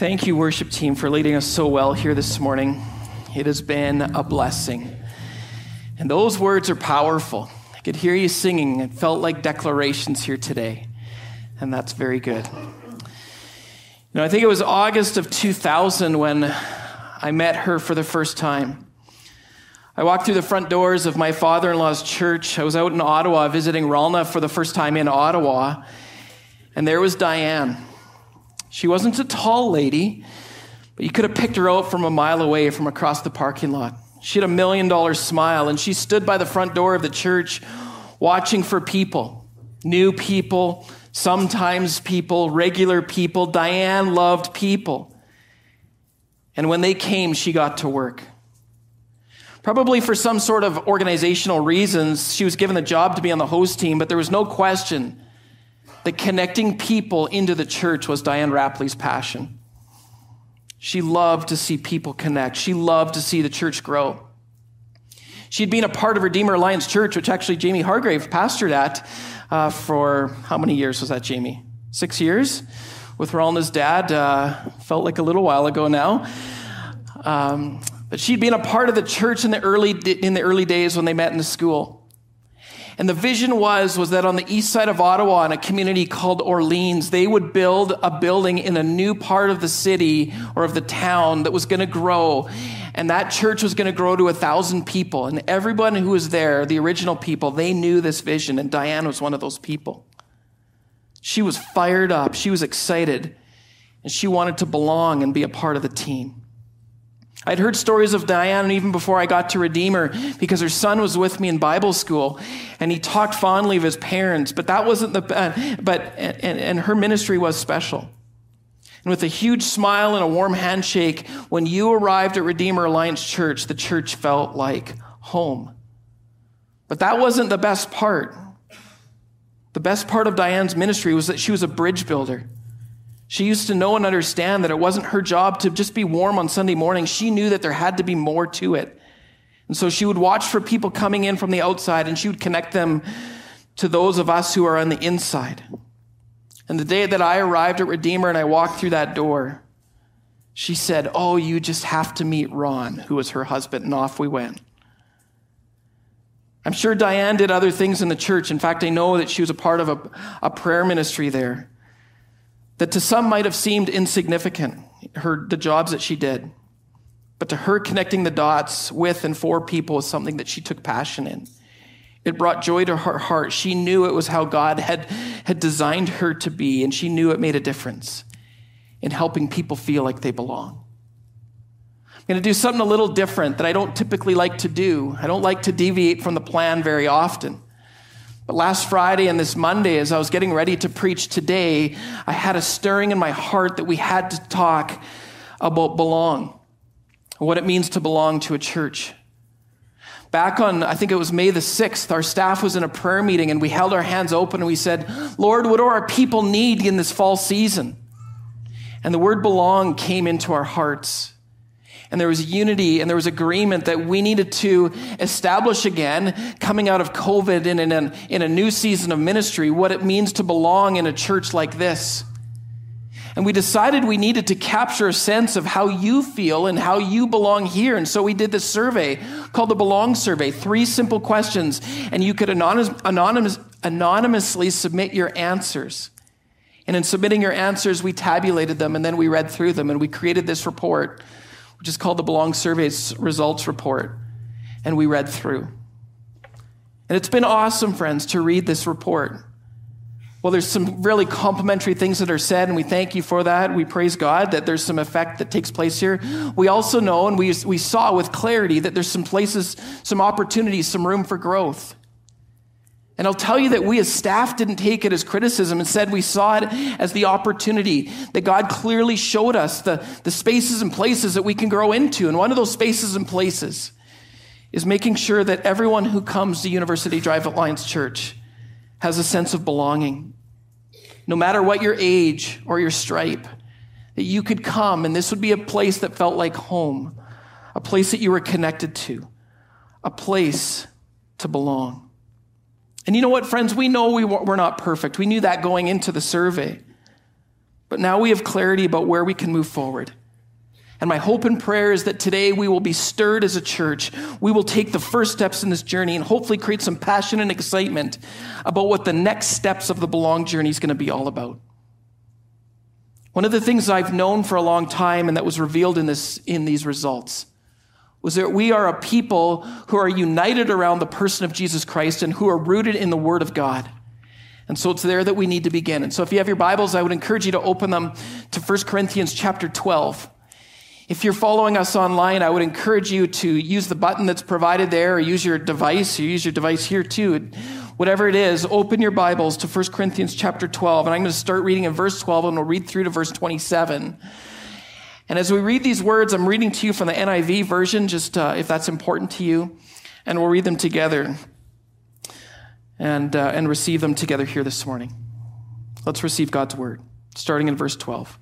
Thank you, worship team, for leading us so well here this morning. It has been a blessing. And those words are powerful. I could hear you singing. It felt like declarations here today. And that's very good. You know, I think it was August of 2000 when I met her for the first time. I walked through the front doors of my father in law's church. I was out in Ottawa visiting Ralna for the first time in Ottawa. And there was Diane. She wasn't a tall lady, but you could have picked her out from a mile away from across the parking lot. She had a million dollar smile, and she stood by the front door of the church watching for people new people, sometimes people, regular people. Diane loved people. And when they came, she got to work. Probably for some sort of organizational reasons, she was given the job to be on the host team, but there was no question that connecting people into the church was Diane Rapley's passion. She loved to see people connect. She loved to see the church grow. She'd been a part of Redeemer Alliance Church, which actually Jamie Hargrave pastored at uh, for how many years was that, Jamie? Six years? With Ralna's dad. Uh, felt like a little while ago now. Um, but she'd been a part of the church in the early in the early days when they met in the school. And the vision was, was that on the east side of Ottawa, in a community called Orleans, they would build a building in a new part of the city or of the town that was going to grow. And that church was going to grow to a thousand people. And everyone who was there, the original people, they knew this vision. And Diane was one of those people. She was fired up. She was excited. And she wanted to belong and be a part of the team. I'd heard stories of Diane even before I got to Redeemer because her son was with me in Bible school and he talked fondly of his parents, but that wasn't the, uh, but, and, and her ministry was special. And with a huge smile and a warm handshake, when you arrived at Redeemer Alliance Church, the church felt like home. But that wasn't the best part. The best part of Diane's ministry was that she was a bridge builder. She used to know and understand that it wasn't her job to just be warm on Sunday morning. She knew that there had to be more to it. And so she would watch for people coming in from the outside and she would connect them to those of us who are on the inside. And the day that I arrived at Redeemer and I walked through that door, she said, Oh, you just have to meet Ron, who was her husband, and off we went. I'm sure Diane did other things in the church. In fact, I know that she was a part of a, a prayer ministry there that to some might have seemed insignificant, her, the jobs that she did. But to her, connecting the dots with and for people was something that she took passion in. It brought joy to her heart. She knew it was how God had, had designed her to be, and she knew it made a difference in helping people feel like they belong. I'm going to do something a little different that I don't typically like to do. I don't like to deviate from the plan very often. But last Friday and this Monday, as I was getting ready to preach today, I had a stirring in my heart that we had to talk about belong, what it means to belong to a church. Back on, I think it was May the 6th, our staff was in a prayer meeting and we held our hands open and we said, Lord, what do our people need in this fall season? And the word belong came into our hearts and there was unity and there was agreement that we needed to establish again, coming out of COVID and in a, in a new season of ministry, what it means to belong in a church like this. And we decided we needed to capture a sense of how you feel and how you belong here. And so we did this survey called the Belong Survey, three simple questions, and you could anonymous, anonymous, anonymously submit your answers. And in submitting your answers, we tabulated them and then we read through them and we created this report which is called the Belong Survey's Results Report, and we read through. And it's been awesome, friends, to read this report. Well, there's some really complimentary things that are said, and we thank you for that. We praise God that there's some effect that takes place here. We also know, and we, we saw with clarity, that there's some places, some opportunities, some room for growth. And I'll tell you that we as staff didn't take it as criticism. Instead, we saw it as the opportunity that God clearly showed us the, the spaces and places that we can grow into. And one of those spaces and places is making sure that everyone who comes to University Drive Alliance Church has a sense of belonging. No matter what your age or your stripe, that you could come and this would be a place that felt like home, a place that you were connected to, a place to belong. And you know what, friends? We know we we're not perfect. We knew that going into the survey. But now we have clarity about where we can move forward. And my hope and prayer is that today we will be stirred as a church. We will take the first steps in this journey and hopefully create some passion and excitement about what the next steps of the Belong journey is going to be all about. One of the things I've known for a long time and that was revealed in, this, in these results was that we are a people who are united around the person of Jesus Christ and who are rooted in the Word of God. And so it's there that we need to begin. And so if you have your Bibles, I would encourage you to open them to 1 Corinthians chapter 12. If you're following us online, I would encourage you to use the button that's provided there or use your device or use your device here too. Whatever it is, open your Bibles to 1 Corinthians chapter 12. And I'm going to start reading in verse 12 and we'll read through to verse 27. And as we read these words, I'm reading to you from the NIV version, just uh, if that's important to you. And we'll read them together and, uh, and receive them together here this morning. Let's receive God's word, starting in verse 12.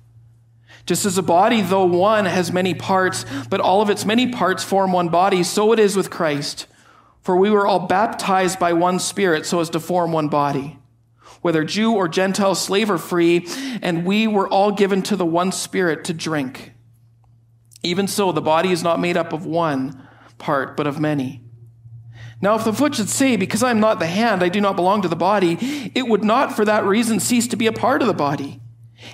Just as a body, though one, has many parts, but all of its many parts form one body, so it is with Christ. For we were all baptized by one Spirit so as to form one body, whether Jew or Gentile, slave or free, and we were all given to the one Spirit to drink. Even so, the body is not made up of one part, but of many. Now, if the foot should say, Because I am not the hand, I do not belong to the body, it would not for that reason cease to be a part of the body.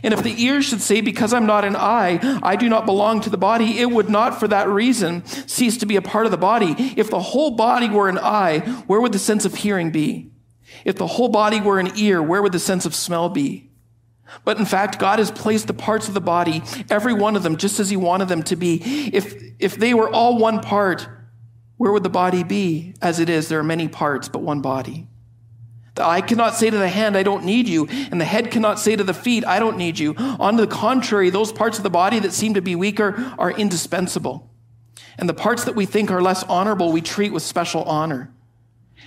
And if the ear should say, Because I'm not an eye, I do not belong to the body, it would not for that reason cease to be a part of the body. If the whole body were an eye, where would the sense of hearing be? If the whole body were an ear, where would the sense of smell be? But in fact, God has placed the parts of the body, every one of them, just as He wanted them to be. If, if they were all one part, where would the body be? As it is, there are many parts, but one body. The eye cannot say to the hand, I don't need you. And the head cannot say to the feet, I don't need you. On the contrary, those parts of the body that seem to be weaker are indispensable. And the parts that we think are less honorable, we treat with special honor.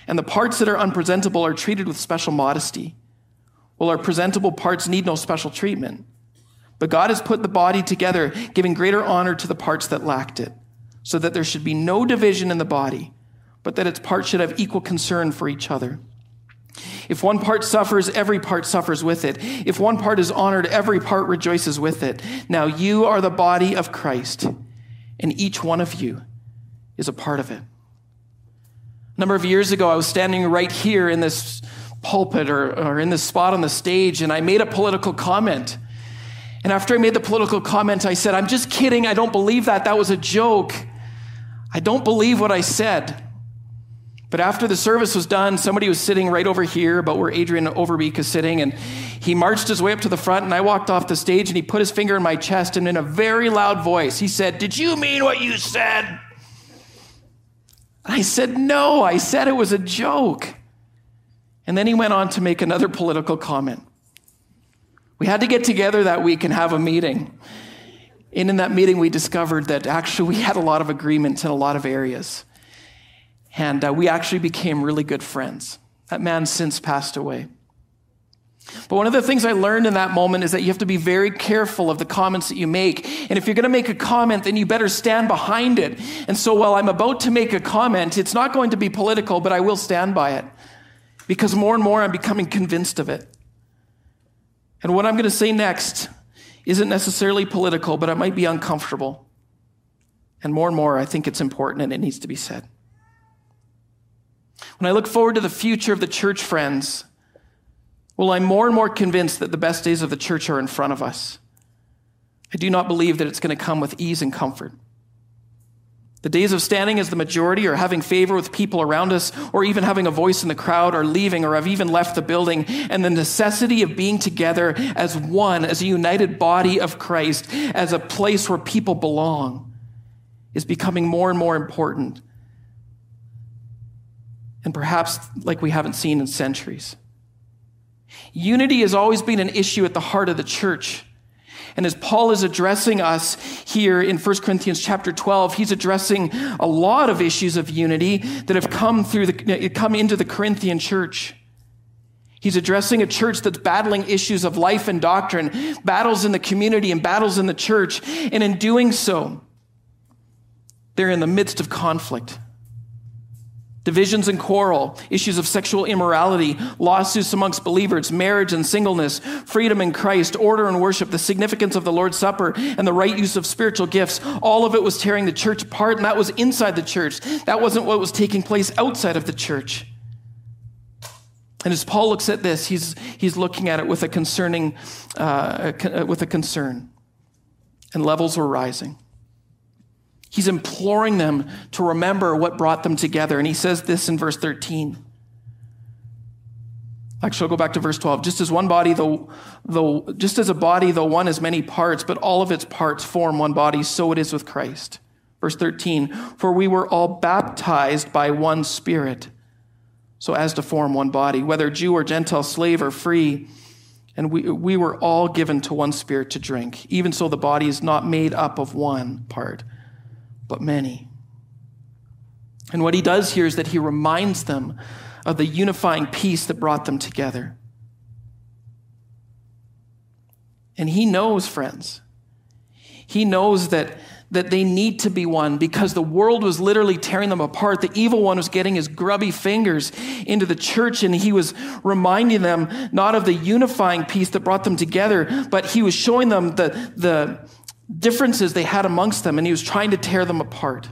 And the parts that are unpresentable are treated with special modesty. Well, our presentable parts need no special treatment. But God has put the body together, giving greater honor to the parts that lacked it, so that there should be no division in the body, but that its parts should have equal concern for each other. If one part suffers, every part suffers with it. If one part is honored, every part rejoices with it. Now you are the body of Christ, and each one of you is a part of it. A number of years ago, I was standing right here in this pulpit or, or in this spot on the stage, and I made a political comment. And after I made the political comment, I said, I'm just kidding. I don't believe that. That was a joke. I don't believe what I said. But after the service was done, somebody was sitting right over here, about where Adrian Overbeek is sitting, and he marched his way up to the front, and I walked off the stage, and he put his finger in my chest, and in a very loud voice, he said, Did you mean what you said? I said, No, I said it was a joke. And then he went on to make another political comment. We had to get together that week and have a meeting. And in that meeting, we discovered that actually we had a lot of agreements in a lot of areas. And uh, we actually became really good friends. That man since passed away. But one of the things I learned in that moment is that you have to be very careful of the comments that you make. And if you're going to make a comment, then you better stand behind it. And so while I'm about to make a comment, it's not going to be political, but I will stand by it. Because more and more I'm becoming convinced of it. And what I'm going to say next isn't necessarily political, but it might be uncomfortable. And more and more, I think it's important and it needs to be said. When I look forward to the future of the church, friends, well, I'm more and more convinced that the best days of the church are in front of us. I do not believe that it's going to come with ease and comfort. The days of standing as the majority or having favor with people around us or even having a voice in the crowd or leaving or have even left the building and the necessity of being together as one, as a united body of Christ, as a place where people belong is becoming more and more important and perhaps like we haven't seen in centuries. Unity has always been an issue at the heart of the church. And as Paul is addressing us here in 1 Corinthians chapter 12, he's addressing a lot of issues of unity that have come through the, uh, come into the Corinthian church. He's addressing a church that's battling issues of life and doctrine, battles in the community and battles in the church. And in doing so, they're in the midst of conflict divisions and quarrel, issues of sexual immorality, lawsuits amongst believers, marriage and singleness, freedom in Christ, order and worship, the significance of the Lord's Supper, and the right use of spiritual gifts. All of it was tearing the church apart, and that was inside the church. That wasn't what was taking place outside of the church. And as Paul looks at this, he's, he's looking at it with a concerning, uh, with a concern. And levels were rising. He's imploring them to remember what brought them together. And he says this in verse 13. Actually, I'll go back to verse 12. Just as one body, though, though, just as a body, though one has many parts, but all of its parts form one body, so it is with Christ. Verse 13. For we were all baptized by one Spirit, so as to form one body, whether Jew or Gentile, slave or free. And we, we were all given to one Spirit to drink. Even so, the body is not made up of one part but many. And what he does here is that he reminds them of the unifying piece that brought them together. And he knows, friends, he knows that, that they need to be one because the world was literally tearing them apart. The evil one was getting his grubby fingers into the church and he was reminding them not of the unifying piece that brought them together, but he was showing them the, the, differences they had amongst them, and he was trying to tear them apart.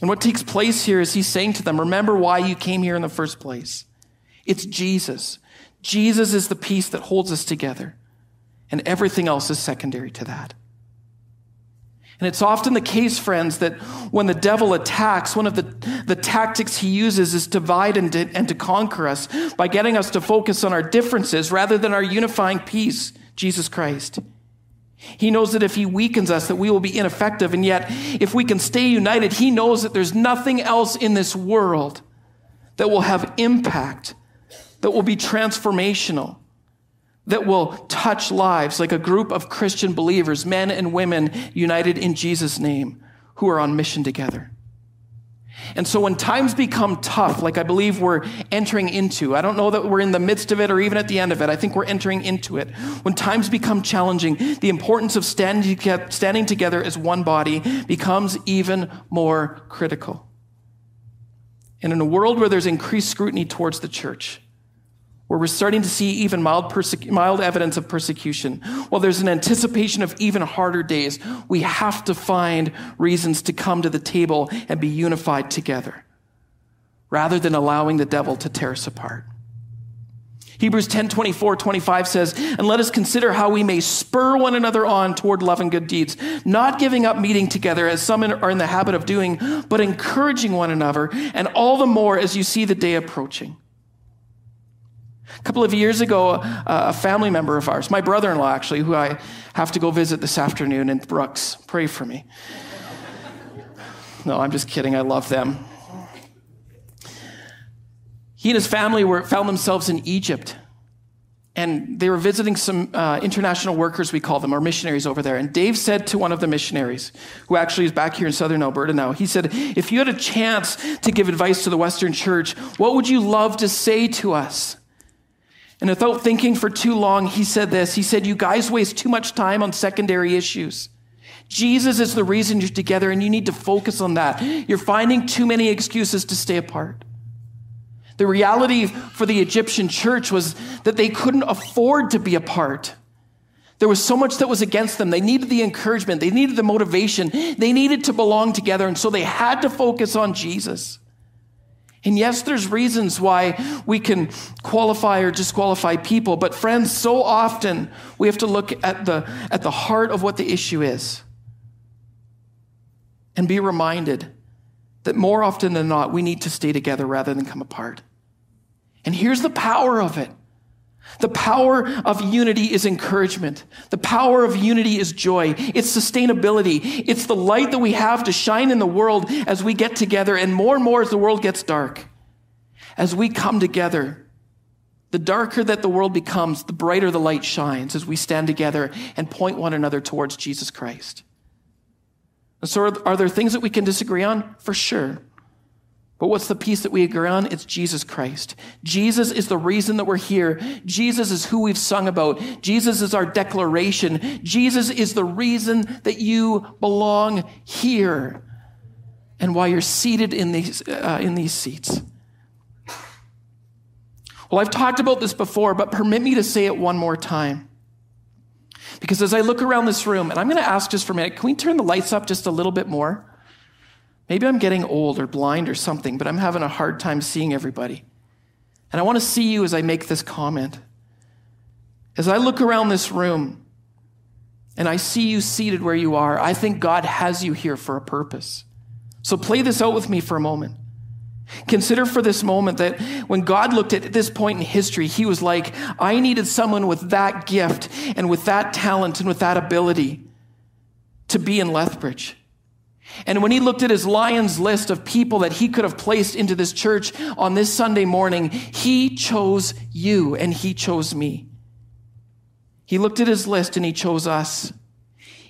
And what takes place here is he's saying to them, Remember why you came here in the first place. It's Jesus. Jesus is the piece that holds us together, and everything else is secondary to that. And it's often the case, friends, that when the devil attacks, one of the, the tactics he uses is divide and to, and to conquer us by getting us to focus on our differences rather than our unifying piece Jesus Christ. He knows that if he weakens us, that we will be ineffective. And yet, if we can stay united, he knows that there's nothing else in this world that will have impact, that will be transformational, that will touch lives like a group of Christian believers, men and women united in Jesus' name, who are on mission together. And so when times become tough, like I believe we're entering into, I don't know that we're in the midst of it or even at the end of it. I think we're entering into it. When times become challenging, the importance of standing, together as one body becomes even more critical. And in a world where there's increased scrutiny towards the church, where we're starting to see even mild, mild evidence of persecution. While there's an anticipation of even harder days, we have to find reasons to come to the table and be unified together rather than allowing the devil to tear us apart. Hebrews 10 24, 25 says, And let us consider how we may spur one another on toward love and good deeds, not giving up meeting together as some are in the habit of doing, but encouraging one another, and all the more as you see the day approaching. A couple of years ago, a family member of ours, my brother in law actually, who I have to go visit this afternoon in Brooks, pray for me. No, I'm just kidding. I love them. He and his family were, found themselves in Egypt. And they were visiting some uh, international workers, we call them, or missionaries over there. And Dave said to one of the missionaries, who actually is back here in southern Alberta now, he said, If you had a chance to give advice to the Western church, what would you love to say to us? And without thinking for too long, he said this. He said, You guys waste too much time on secondary issues. Jesus is the reason you're together, and you need to focus on that. You're finding too many excuses to stay apart. The reality for the Egyptian church was that they couldn't afford to be apart. There was so much that was against them. They needed the encouragement, they needed the motivation, they needed to belong together, and so they had to focus on Jesus. And yes, there's reasons why we can qualify or disqualify people, but friends, so often we have to look at the, at the heart of what the issue is and be reminded that more often than not, we need to stay together rather than come apart. And here's the power of it. The power of unity is encouragement. The power of unity is joy. It's sustainability. It's the light that we have to shine in the world as we get together and more and more as the world gets dark. As we come together, the darker that the world becomes, the brighter the light shines as we stand together and point one another towards Jesus Christ. So, are there things that we can disagree on? For sure. But what's the piece that we agree on? It's Jesus Christ. Jesus is the reason that we're here. Jesus is who we've sung about. Jesus is our declaration. Jesus is the reason that you belong here. and why you're seated in these, uh, in these seats. Well, I've talked about this before, but permit me to say it one more time. Because as I look around this room, and I'm going to ask just for a minute, can we turn the lights up just a little bit more? Maybe I'm getting old or blind or something, but I'm having a hard time seeing everybody. And I want to see you as I make this comment. As I look around this room and I see you seated where you are, I think God has you here for a purpose. So play this out with me for a moment. Consider for this moment that when God looked at this point in history, he was like, I needed someone with that gift and with that talent and with that ability to be in Lethbridge. And when he looked at his lion's list of people that he could have placed into this church on this Sunday morning, he chose you and he chose me. He looked at his list and he chose us.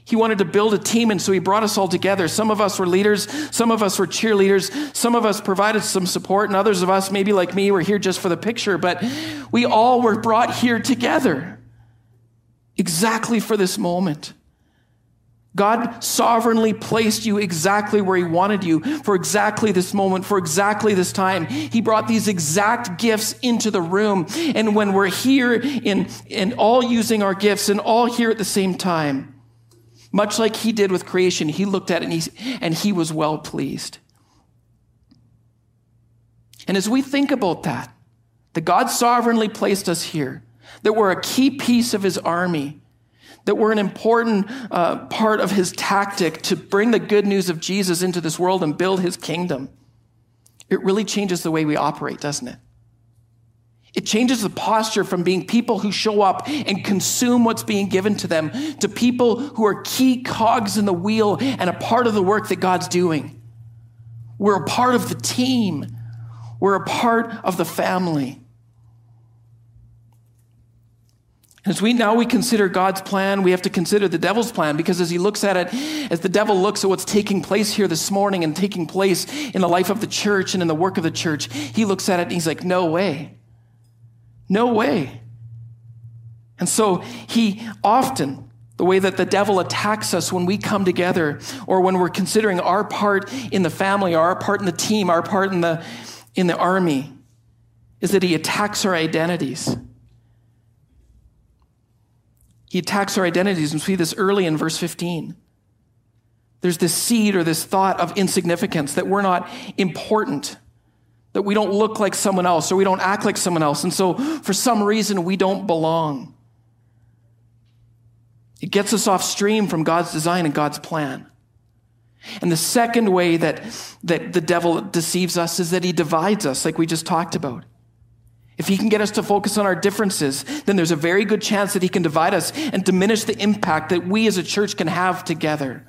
He wanted to build a team, and so he brought us all together. Some of us were leaders, some of us were cheerleaders, some of us provided some support, and others of us, maybe like me, were here just for the picture, but we all were brought here together exactly for this moment. God sovereignly placed you exactly where He wanted you for exactly this moment, for exactly this time. He brought these exact gifts into the room. And when we're here in, in all using our gifts and all here at the same time, much like he did with creation, he looked at it and he, and he was well pleased. And as we think about that, that God sovereignly placed us here, that we're a key piece of his army, that we're an important uh, part of his tactic to bring the good news of Jesus into this world and build his kingdom, it really changes the way we operate, doesn't it? It changes the posture from being people who show up and consume what's being given to them to people who are key cogs in the wheel and a part of the work that God's doing. We're a part of the team. We're a part of the family. As we now we consider God's plan, we have to consider the devil's plan because as he looks at it, as the devil looks at what's taking place here this morning and taking place in the life of the church and in the work of the church, he looks at it and he's like, no way. No way. And so he often, the way that the devil attacks us when we come together or when we're considering our part in the family, our part in the team, our part in the, in the army, is that he attacks our identities. He attacks our identities, and we see this early in verse 15. There's this seed or this thought of insignificance that we're not important that we don't look like someone else or we don't act like someone else. And so, for some reason, we don't belong. It gets us off stream from God's design and God's plan. And the second way that, that the devil deceives us is that he divides us, like we just talked about. If he can get us to focus on our differences, then there's a very good chance that he can divide us and diminish the impact that we as a church can have together.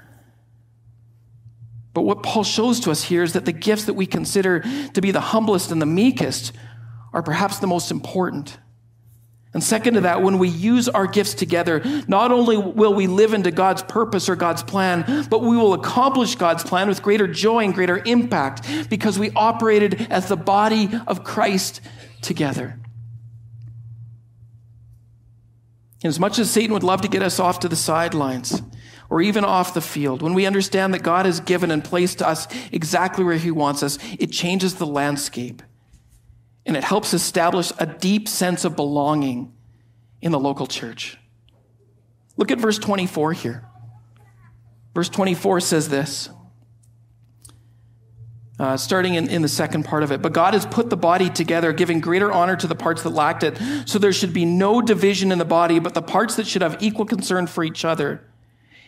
But what Paul shows to us here is that the gifts that we consider to be the humblest and the meekest are perhaps the most important. And second to that, when we use our gifts together, not only will we live into God's purpose or God's plan, but we will accomplish God's plan with greater joy and greater impact because we operated as the body of Christ together. And as much as Satan would love to get us off to the sidelines, or even off the field, when we understand that God has given and placed us exactly where He wants us, it changes the landscape. And it helps establish a deep sense of belonging in the local church. Look at verse 24 here. Verse 24 says this. Uh, starting in, in the second part of it. But God has put the body together, giving greater honor to the parts that lacked it. So there should be no division in the body, but the parts that should have equal concern for each other.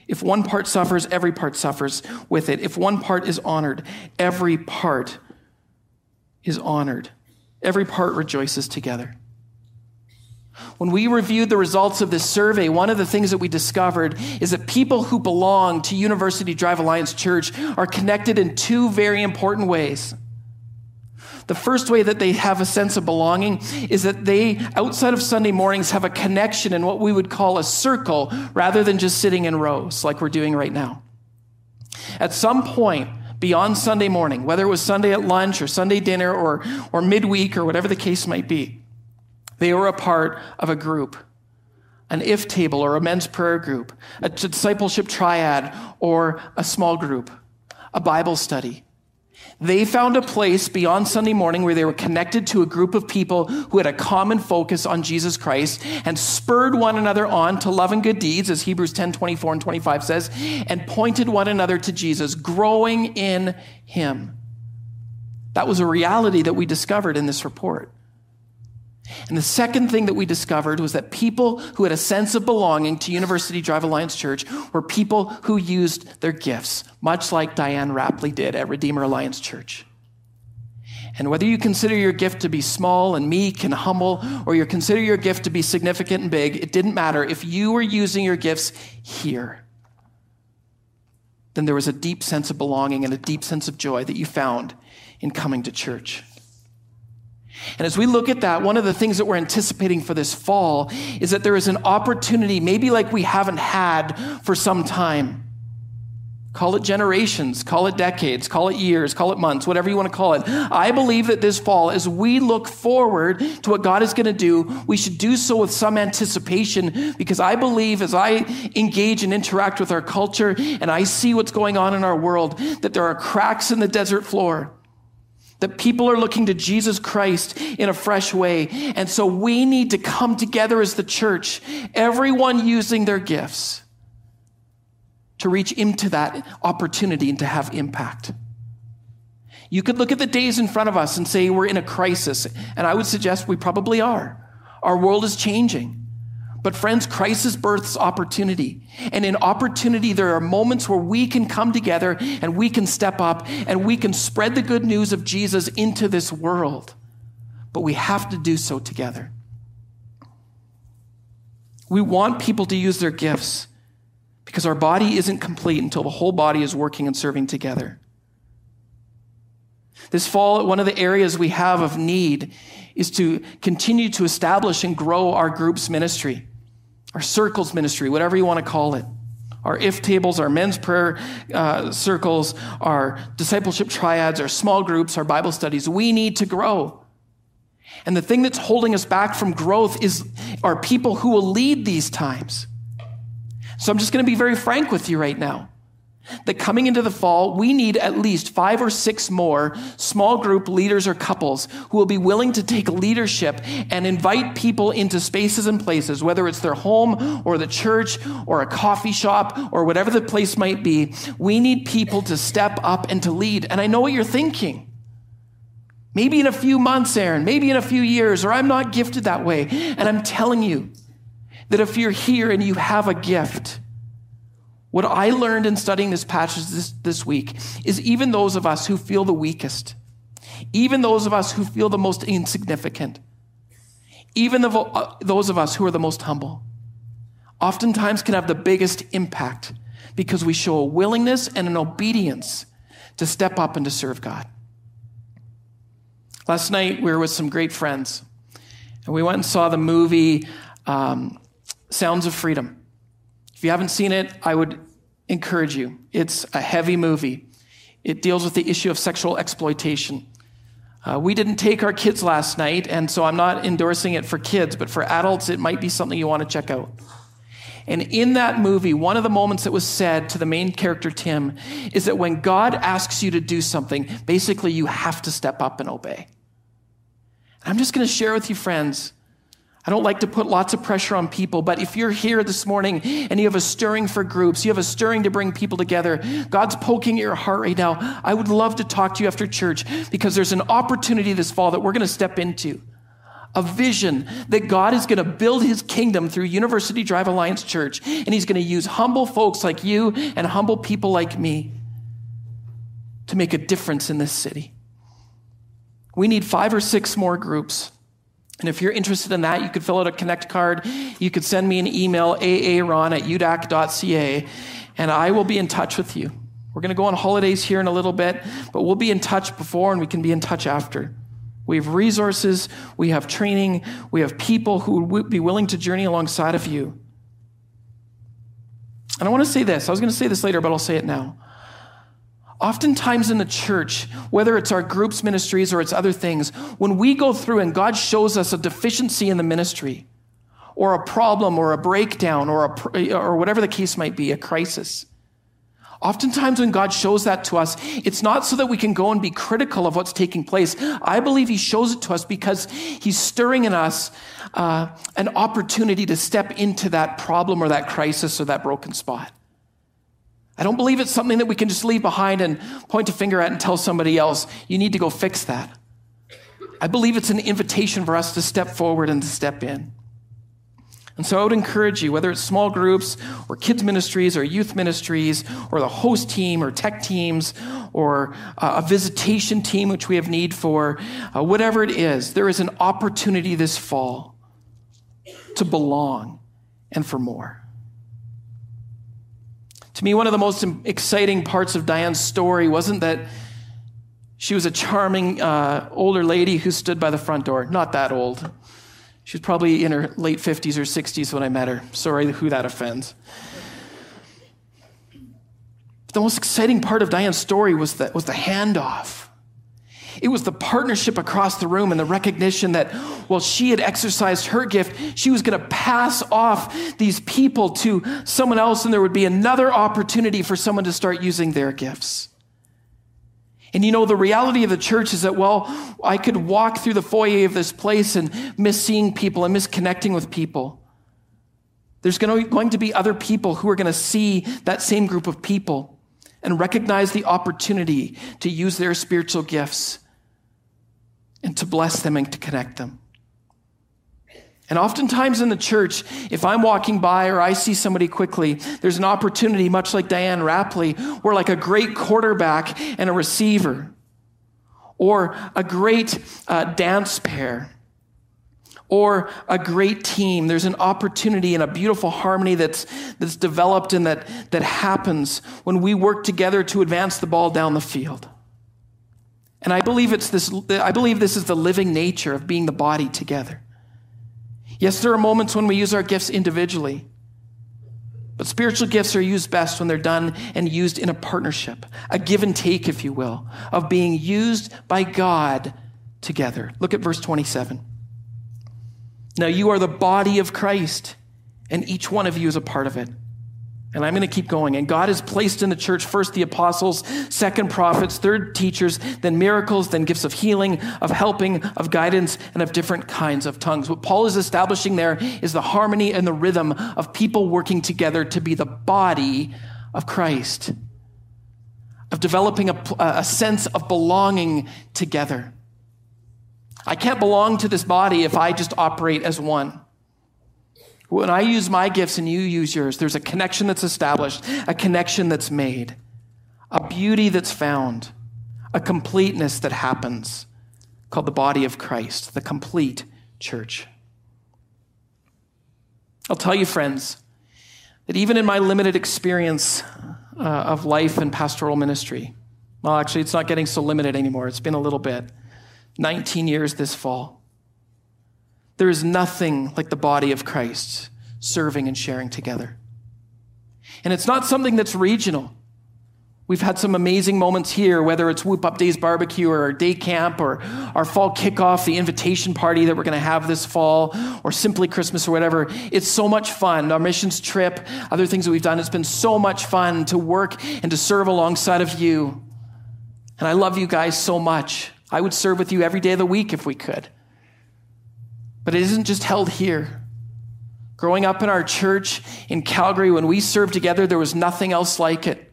If one part suffers, every part suffers with it. If one part is honored, every part is honored. Every part rejoices together. When we reviewed the results of this survey, one of the things that we discovered is that people who belong to University Drive Alliance Church are connected in two very important ways. The first way that they have a sense of belonging is that they, outside of Sunday mornings, have a connection in what we would call a circle rather than just sitting in rows like we're doing right now. At some point, beyond Sunday morning, whether it was Sunday at lunch or Sunday dinner or, or midweek or whatever the case might be, they were a part of a group, an if table or a men's prayer group, a discipleship triad or a small group, a Bible study, They found a place beyond Sunday morning where they were connected to a group of people who had a common focus on Jesus Christ and spurred one another on to love and good deeds, as Hebrews 10 24 and 25 says, and pointed one another to Jesus, growing in Him. That was a reality that we discovered in this report. And the second thing that we discovered was that people who had a sense of belonging to University Drive Alliance Church were people who used their gifts, much like Diane Rapley did at Redeemer Alliance Church. And whether you consider your gift to be small and meek and humble, or you consider your gift to be significant and big, it didn't matter. If you were using your gifts here, then there was a deep sense of belonging and a deep sense of joy that you found in coming to church. And as we look at that, one of the things that we're anticipating for this fall is that there is an opportunity, maybe like we haven't had for some time. Call it generations, call it decades, call it years, call it months, whatever you want to call it. I believe that this fall, as we look forward to what God is going to do, we should do so with some anticipation because I believe as I engage and interact with our culture and I see what's going on in our world, that there are cracks in the desert floor that people are looking to Jesus Christ in a fresh way. And so we need to come together as the church, everyone using their gifts to reach into that opportunity and to have impact. You could look at the days in front of us and say we're in a crisis, and I would suggest we probably are. Our world is changing. But friends, crisis births opportunity. And in opportunity, there are moments where we can come together and we can step up and we can spread the good news of Jesus into this world. But we have to do so together. We want people to use their gifts because our body isn't complete until the whole body is working and serving together. This fall, one of the areas we have of need is to continue to establish and grow our group's ministry our circles ministry, whatever you want to call it. Our if tables, our men's prayer uh, circles, our discipleship triads, our small groups, our Bible studies. We need to grow. And the thing that's holding us back from growth is our people who will lead these times. So I'm just going to be very frank with you right now that coming into the fall, we need at least five or six more small group leaders or couples who will be willing to take leadership and invite people into spaces and places, whether it's their home or the church or a coffee shop or whatever the place might be. We need people to step up and to lead. And I know what you're thinking. Maybe in a few months, Aaron, maybe in a few years, or I'm not gifted that way. And I'm telling you that if you're here and you have a gift, what I learned in studying this passage this, this week is even those of us who feel the weakest, even those of us who feel the most insignificant, even the, uh, those of us who are the most humble, oftentimes can have the biggest impact because we show a willingness and an obedience to step up and to serve God. Last night, we were with some great friends, and we went and saw the movie um, Sounds of Freedom. If you haven't seen it, I would encourage you. It's a heavy movie. It deals with the issue of sexual exploitation. Uh, we didn't take our kids last night, and so I'm not endorsing it for kids, but for adults, it might be something you want to check out. And in that movie, one of the moments that was said to the main character, Tim, is that when God asks you to do something, basically you have to step up and obey. I'm just going to share with you, friends, I don't like to put lots of pressure on people, but if you're here this morning and you have a stirring for groups, you have a stirring to bring people together, God's poking at your heart right now. I would love to talk to you after church because there's an opportunity this fall that we're going to step into. A vision that God is going to build his kingdom through University Drive Alliance Church, and he's going to use humble folks like you and humble people like me to make a difference in this city. We need five or six more groups. And if you're interested in that, you could fill out a connect card. You could send me an email, aaron at udac.ca, and I will be in touch with you. We're going to go on holidays here in a little bit, but we'll be in touch before and we can be in touch after. We have resources, we have training, we have people who would be willing to journey alongside of you. And I want to say this. I was going to say this later, but I'll say it now. Oftentimes in the church, whether it's our groups ministries or it's other things, when we go through and God shows us a deficiency in the ministry, or a problem, or a breakdown, or, a, or whatever the case might be, a crisis, Oftentimes, when God shows that to us, it's not so that we can go and be critical of what's taking place. I believe He shows it to us because He's stirring in us uh, an opportunity to step into that problem or that crisis or that broken spot. I don't believe it's something that we can just leave behind and point a finger at and tell somebody else, you need to go fix that. I believe it's an invitation for us to step forward and to step in. And so I would encourage you, whether it's small groups or kids ministries or youth ministries or the host team or tech teams or uh, a visitation team, which we have need for, uh, whatever it is, there is an opportunity this fall to belong and for more. To me, one of the most exciting parts of Diane's story wasn't that she was a charming uh, older lady who stood by the front door, not that old she was probably in her late 50s or 60s when I met her. Sorry who that offends. But the most exciting part of Diane's story was the, was the handoff. It was the partnership across the room and the recognition that while she had exercised her gift, she was going to pass off these people to someone else, and there would be another opportunity for someone to start using their gifts. And you know, the reality of the church is that, well, I could walk through the foyer of this place and miss seeing people and miss connecting with people. There's going to be other people who are going to see that same group of people and recognize the opportunity to use their spiritual gifts and to bless them and to connect them. And oftentimes in the church, if I'm walking by or I see somebody quickly, there's an opportunity, much like Diane Rapley, where like a great quarterback and a receiver, or a great uh, dance pair, or a great team. There's an opportunity and a beautiful harmony that's, that's developed and that, that happens when we work together to advance the ball down the field. And I believe it's this, I believe this is the living nature of being the body together. Yes, there are moments when we use our gifts individually, but spiritual gifts are used best when they're done and used in a partnership, a give and take, if you will, of being used by God together. Look at verse 27. Now you are the body of Christ, and each one of you is a part of it. And I'm going to keep going. And God has placed in the church first the apostles, second prophets, third teachers, then miracles, then gifts of healing, of helping, of guidance, and of different kinds of tongues. What Paul is establishing there is the harmony and the rhythm of people working together to be the body of Christ, of developing a, a sense of belonging together. I can't belong to this body if I just operate as one. When I use my gifts and you use yours, there's a connection that's established, a connection that's made, a beauty that's found, a completeness that happens called the body of Christ, the complete church. I'll tell you, friends, that even in my limited experience uh, of life and pastoral ministry, well, actually, it's not getting so limited anymore. It's been a little bit. 19 years this fall. There is nothing like the body of Christ serving and sharing together. And it's not something that's regional. We've had some amazing moments here, whether it's Whoop Up Days Barbecue or our day camp or our fall kickoff, the invitation party that we're going to have this fall, or simply Christmas or whatever. It's so much fun. Our missions trip, other things that we've done, it's been so much fun to work and to serve alongside of you. And I love you guys so much. I would serve with you every day of the week if we could. But it isn't just held here. Growing up in our church in Calgary, when we served together, there was nothing else like it.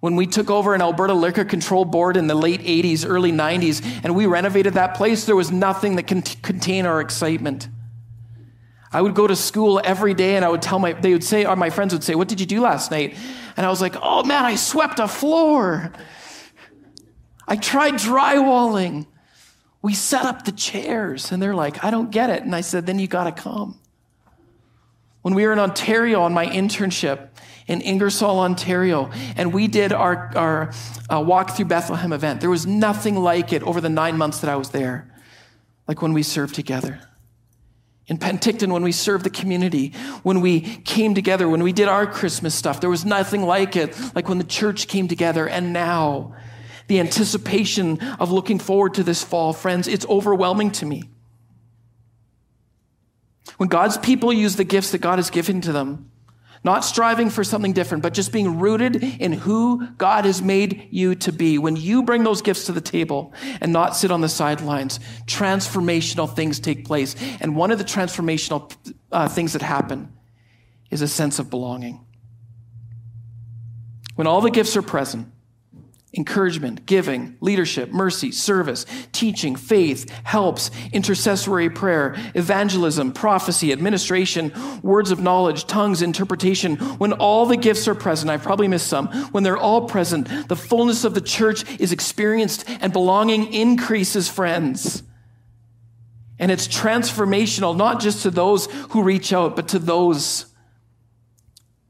When we took over an Alberta Liquor Control Board in the late 80s, early 90s, and we renovated that place, there was nothing that could contain our excitement. I would go to school every day and I would tell my, they would say, or my friends would say, What did you do last night? And I was like, Oh man, I swept a floor. I tried drywalling we set up the chairs. And they're like, I don't get it. And I said, then you got to come. When we were in Ontario on my internship in Ingersoll, Ontario, and we did our, our uh, walk through Bethlehem event, there was nothing like it over the nine months that I was there, like when we served together. In Penticton, when we served the community, when we came together, when we did our Christmas stuff, there was nothing like it, like when the church came together. And now, the anticipation of looking forward to this fall, friends, it's overwhelming to me. When God's people use the gifts that God has given to them, Not striving for something different, but just being rooted in who God has made you to be. When you bring those gifts to the table and not sit on the sidelines, transformational things take place. And one of the transformational uh, things that happen is a sense of belonging. When all the gifts are present, encouragement, giving, leadership, mercy, service, teaching, faith, helps, intercessory prayer, evangelism, prophecy, administration, words of knowledge, tongues, interpretation. When all the gifts are present, I've probably missed some, when they're all present, the fullness of the church is experienced and belonging increases, friends. And it's transformational, not just to those who reach out, but to those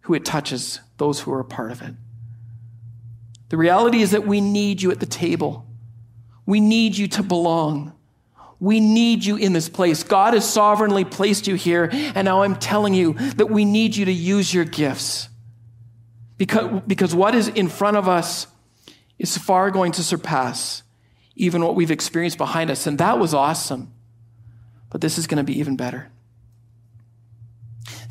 who it touches, those who are a part of it. The reality is that we need you at the table. We need you to belong. We need you in this place. God has sovereignly placed you here, and now I'm telling you that we need you to use your gifts. Because, because what is in front of us is far going to surpass even what we've experienced behind us. And that was awesome. But this is going to be even better.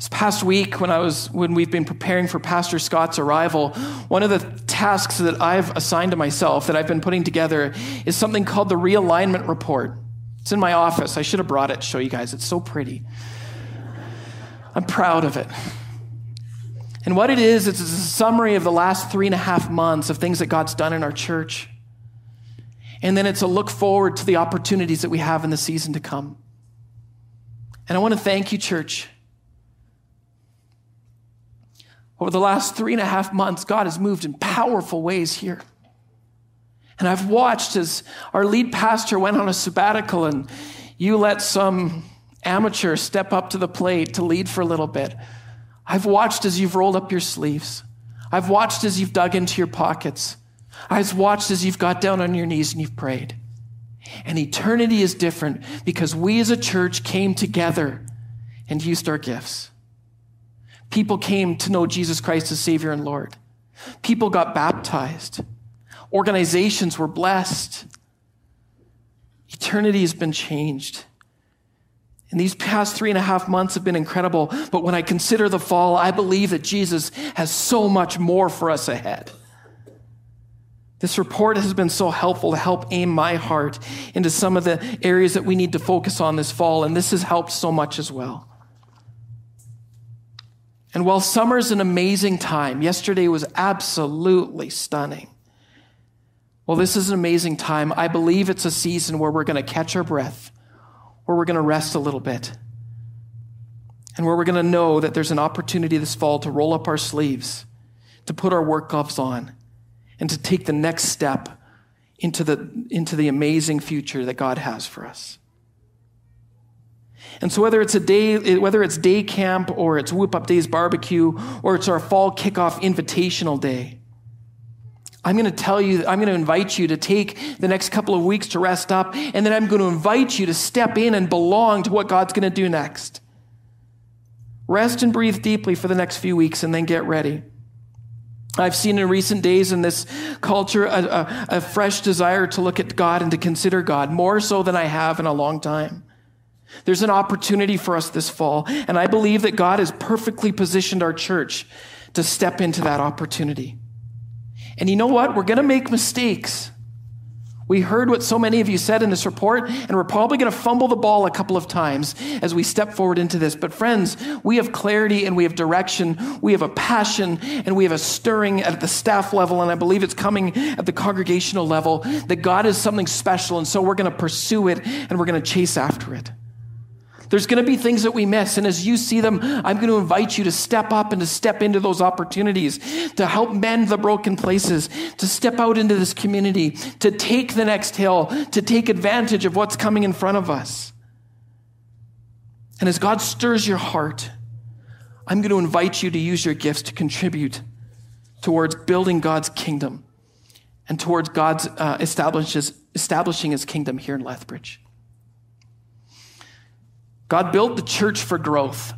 This past week, when I was when we've been preparing for Pastor Scott's arrival, one of the tasks that I've assigned to myself that I've been putting together is something called the realignment report. It's in my office. I should have brought it to show you guys. It's so pretty. I'm proud of it. And what it is, it's a summary of the last three and a half months of things that God's done in our church. And then it's a look forward to the opportunities that we have in the season to come. And I want to thank you, church. Over the last three and a half months, God has moved in powerful ways here. And I've watched as our lead pastor went on a sabbatical and you let some amateur step up to the plate to lead for a little bit. I've watched as you've rolled up your sleeves. I've watched as you've dug into your pockets. I've watched as you've got down on your knees and you've prayed. And eternity is different because we as a church came together and used our gifts. People came to know Jesus Christ as Savior and Lord. People got baptized. Organizations were blessed. Eternity has been changed. And these past three and a half months have been incredible. But when I consider the fall, I believe that Jesus has so much more for us ahead. This report has been so helpful to help aim my heart into some of the areas that we need to focus on this fall, and this has helped so much as well. And while summer's an amazing time, yesterday was absolutely stunning. Well, this is an amazing time. I believe it's a season where we're going to catch our breath, where we're going to rest a little bit, and where we're going to know that there's an opportunity this fall to roll up our sleeves, to put our work gloves on, and to take the next step into the, into the amazing future that God has for us. And so whether it's a day, whether it's day camp or it's Whoop Up Days barbecue or it's our fall kickoff invitational day, I'm going to tell you, I'm going to invite you to take the next couple of weeks to rest up, and then I'm going to invite you to step in and belong to what God's going to do next. Rest and breathe deeply for the next few weeks and then get ready. I've seen in recent days in this culture a, a, a fresh desire to look at God and to consider God more so than I have in a long time. There's an opportunity for us this fall, and I believe that God has perfectly positioned our church to step into that opportunity. And you know what? We're going to make mistakes. We heard what so many of you said in this report, and we're probably going to fumble the ball a couple of times as we step forward into this. But, friends, we have clarity and we have direction. We have a passion and we have a stirring at the staff level, and I believe it's coming at the congregational level that God is something special. And so we're going to pursue it and we're going to chase after it. There's going to be things that we miss. And as you see them, I'm going to invite you to step up and to step into those opportunities, to help mend the broken places, to step out into this community, to take the next hill, to take advantage of what's coming in front of us. And as God stirs your heart, I'm going to invite you to use your gifts to contribute towards building God's kingdom and towards God's uh, establishes, establishing his kingdom here in Lethbridge. God built the church for growth,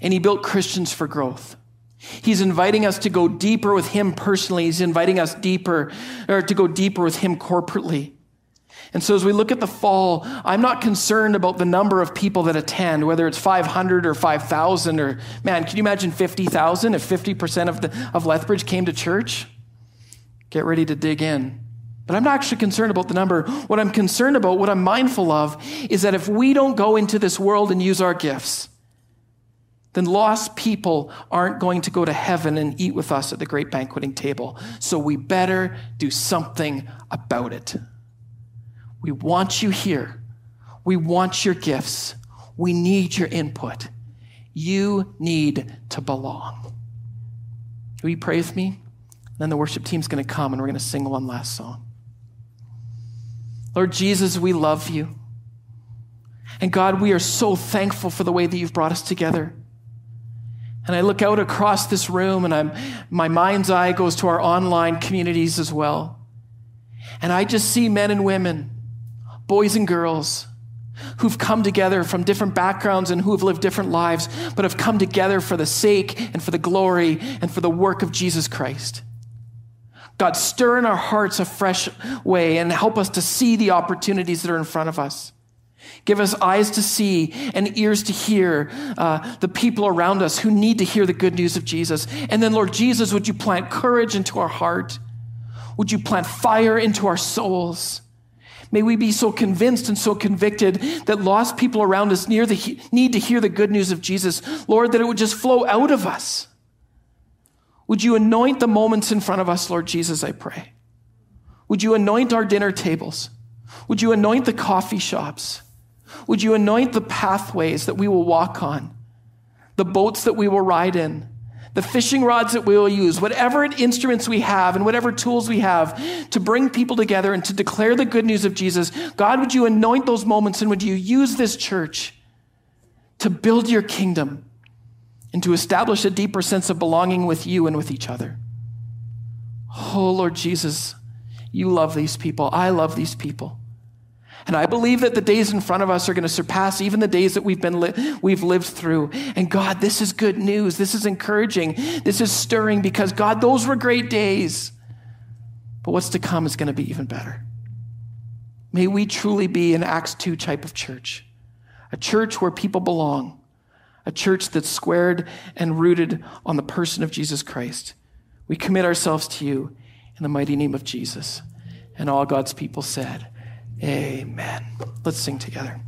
and He built Christians for growth. He's inviting us to go deeper with Him personally. He's inviting us deeper, or to go deeper with Him corporately. And so, as we look at the fall, I'm not concerned about the number of people that attend, whether it's 500 or 5,000 or, man, can you imagine 50,000 if 50% of, the, of Lethbridge came to church? Get ready to dig in. But I'm not actually concerned about the number. What I'm concerned about, what I'm mindful of, is that if we don't go into this world and use our gifts, then lost people aren't going to go to heaven and eat with us at the great banqueting table. So we better do something about it. We want you here. We want your gifts. We need your input. You need to belong. Will you pray with me? Then the worship team's going to come and we're going to sing one last song. Lord Jesus, we love you. And God, we are so thankful for the way that you've brought us together. And I look out across this room and I'm, my mind's eye goes to our online communities as well. And I just see men and women, boys and girls, who've come together from different backgrounds and who have lived different lives, but have come together for the sake and for the glory and for the work of Jesus Christ. God, stir in our hearts a fresh way and help us to see the opportunities that are in front of us. Give us eyes to see and ears to hear uh, the people around us who need to hear the good news of Jesus. And then, Lord Jesus, would you plant courage into our heart? Would you plant fire into our souls? May we be so convinced and so convicted that lost people around us the, need to hear the good news of Jesus, Lord, that it would just flow out of us. Would you anoint the moments in front of us, Lord Jesus, I pray? Would you anoint our dinner tables? Would you anoint the coffee shops? Would you anoint the pathways that we will walk on, the boats that we will ride in, the fishing rods that we will use, whatever instruments we have and whatever tools we have to bring people together and to declare the good news of Jesus? God, would you anoint those moments and would you use this church to build your kingdom? And to establish a deeper sense of belonging with you and with each other. Oh, Lord Jesus, you love these people. I love these people. And I believe that the days in front of us are going to surpass even the days that we've been li- we've lived through. And God, this is good news. This is encouraging. This is stirring because God, those were great days. But what's to come is going to be even better. May we truly be an Acts 2 type of church, a church where people belong a church that's squared and rooted on the person of Jesus Christ. We commit ourselves to you in the mighty name of Jesus. And all God's people said, Amen. Let's sing together.